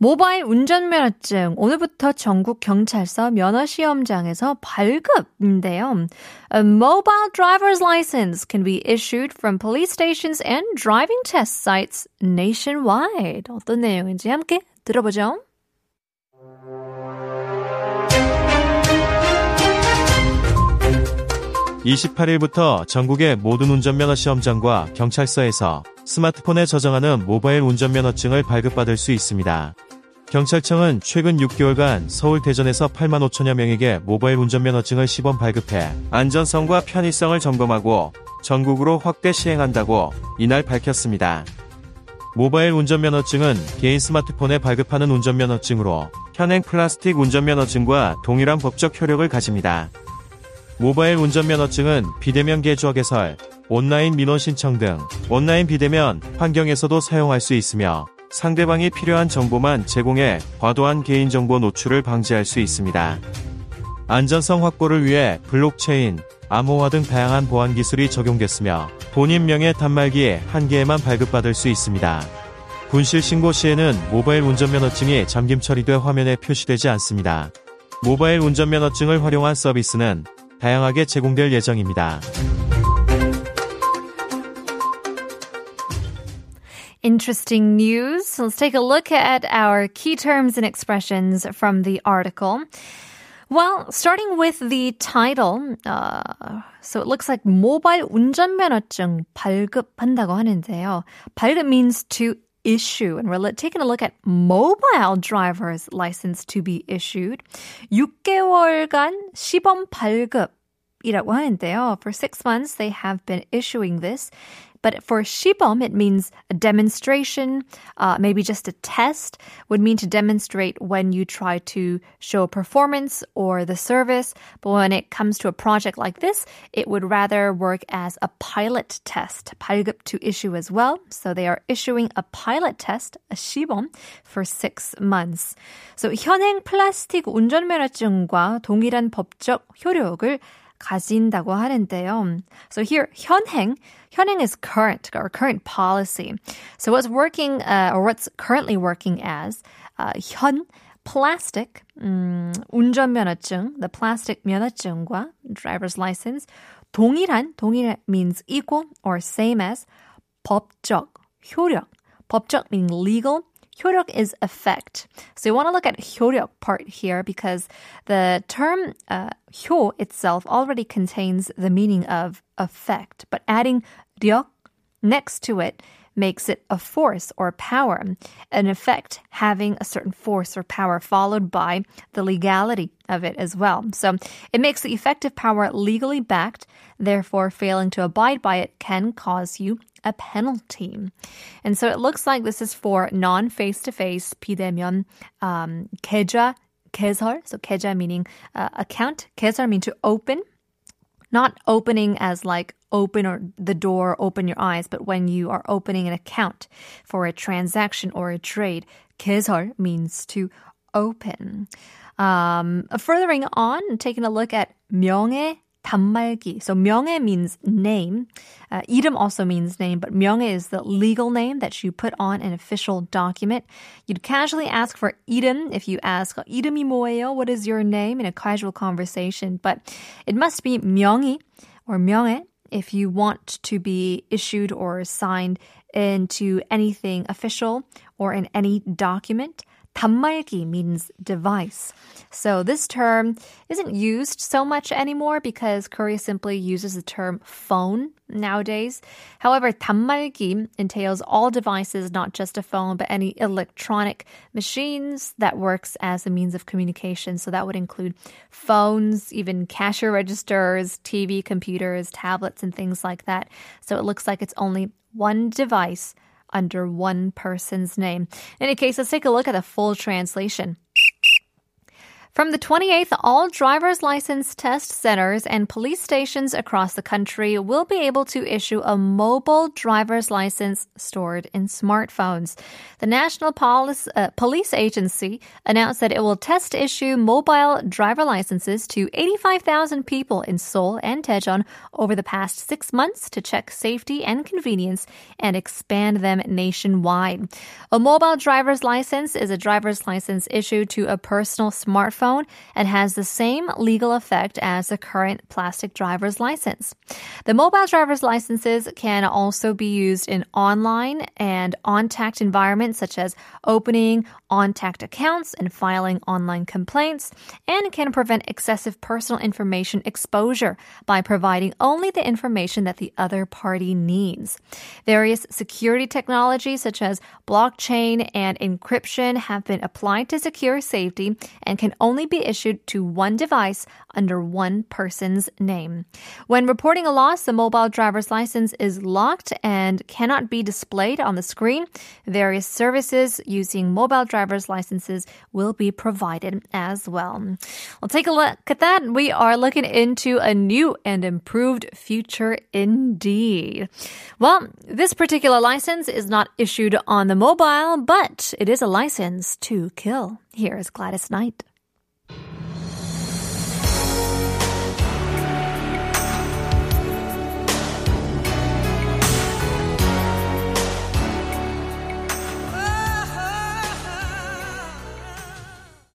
모바일 운전면허증 오늘부터 전국 경찰서 면허시험장에서 발급인데요. A mobile driver's license can be issued from police stations and driving test sites nationwide. 어떤 내용인지 함께 들어보죠. 28일부터 전국의 모든 운전면허 시험장과 경찰서에서 스마트폰에 저장하는 모바일 운전면허증을 발급받을 수 있습니다. 경찰청은 최근 6개월간 서울 대전에서 8만 5천여 명에게 모바일 운전면허증을 시범 발급해 안전성과 편의성을 점검하고 전국으로 확대 시행한다고 이날 밝혔습니다. 모바일 운전면허증은 개인 스마트폰에 발급하는 운전면허증으로 현행 플라스틱 운전면허증과 동일한 법적 효력을 가집니다. 모바일 운전면허증은 비대면 개조 개설, 온라인 민원 신청 등 온라인 비대면 환경에서도 사용할 수 있으며 상대방이 필요한 정보만 제공해 과도한 개인정보 노출을 방지할 수 있습니다. 안전성 확보를 위해 블록체인, 암호화 등 다양한 보안 기술이 적용됐으며 본인 명의 단말기 한 개에만 발급받을 수 있습니다. 분실 신고 시에는 모바일 운전면허증이 잠김 처리돼 화면에 표시되지 않습니다. 모바일 운전면허증을 활용한 서비스는 다양하게 제공될 예정입니다. Interesting news. Let's take a look at our key terms and expressions from the article. Well, starting with the title, uh, so it looks like mobile 운전면허증 발급한다고 하는데요. 발급 means to issue, and we're taking a look at mobile driver's license to be issued. 6개월간 시범 발급 이라고 하는데요. For six months, they have been issuing this. But for 시범, it means a demonstration, uh, maybe just a test, would mean to demonstrate when you try to show performance or the service. But when it comes to a project like this, it would rather work as a pilot test, 발급 to issue as well. So they are issuing a pilot test, a 시범, for six months. So 현행 플라스틱 운전면허증과 동일한 법적 효력을 가진다고 하는데요. So here, 현행, 현행 is current or current policy. So what's working uh, or what's currently working as uh, 현 plastic 음, 운전면허증, the plastic 면허증과 driver's license 동일한 동일 means equal or same as 법적 효력. 법적 meaning legal 효력 is effect. So you want to look at 효력 part here because the term uh, 효 itself already contains the meaning of effect, but adding 력 next to it makes it a force or power, an effect having a certain force or power followed by the legality of it as well. So it makes the effective power legally backed, therefore failing to abide by it can cause you a penalty. And so it looks like this is for non face to face 비대면 um, 계좌 개설. So 계좌 meaning uh, account. 개설 means to open. Not opening as like open or the door, open your eyes, but when you are opening an account for a transaction or a trade, 개설 means to open. Um, furthering on, taking a look at 명예 단말기. So 명예 means name. Uh, 이름 also means name, but 명예 is the legal name that you put on an official document. You'd casually ask for 이름 if you ask 이름이 뭐예요? What is your name in a casual conversation? But it must be 명의 or 명예 if you want to be issued or signed into anything official or in any document. 단말기 means device. So this term isn't used so much anymore because Korea simply uses the term phone nowadays. However, 단말기 entails all devices, not just a phone, but any electronic machines that works as a means of communication. So that would include phones, even cashier registers, TV, computers, tablets, and things like that. So it looks like it's only one device under one person's name. In any case, let's take a look at the full translation. From the 28th, all driver's license test centers and police stations across the country will be able to issue a mobile driver's license stored in smartphones. The National Police, uh, Police Agency announced that it will test issue mobile driver licenses to 85,000 people in Seoul and Daejeon over the past six months to check safety and convenience and expand them nationwide. A mobile driver's license is a driver's license issued to a personal smartphone phone and has the same legal effect as the current plastic driver's license. The mobile driver's licenses can also be used in online and untact environments such as opening untact accounts and filing online complaints and can prevent excessive personal information exposure by providing only the information that the other party needs. Various security technologies such as blockchain and encryption have been applied to secure safety and can only only be issued to one device under one person's name. When reporting a loss, the mobile driver's license is locked and cannot be displayed on the screen. Various services using mobile driver's licenses will be provided as well. Well, take a look at that. We are looking into a new and improved future indeed. Well, this particular license is not issued on the mobile, but it is a license to kill. Here is Gladys Knight.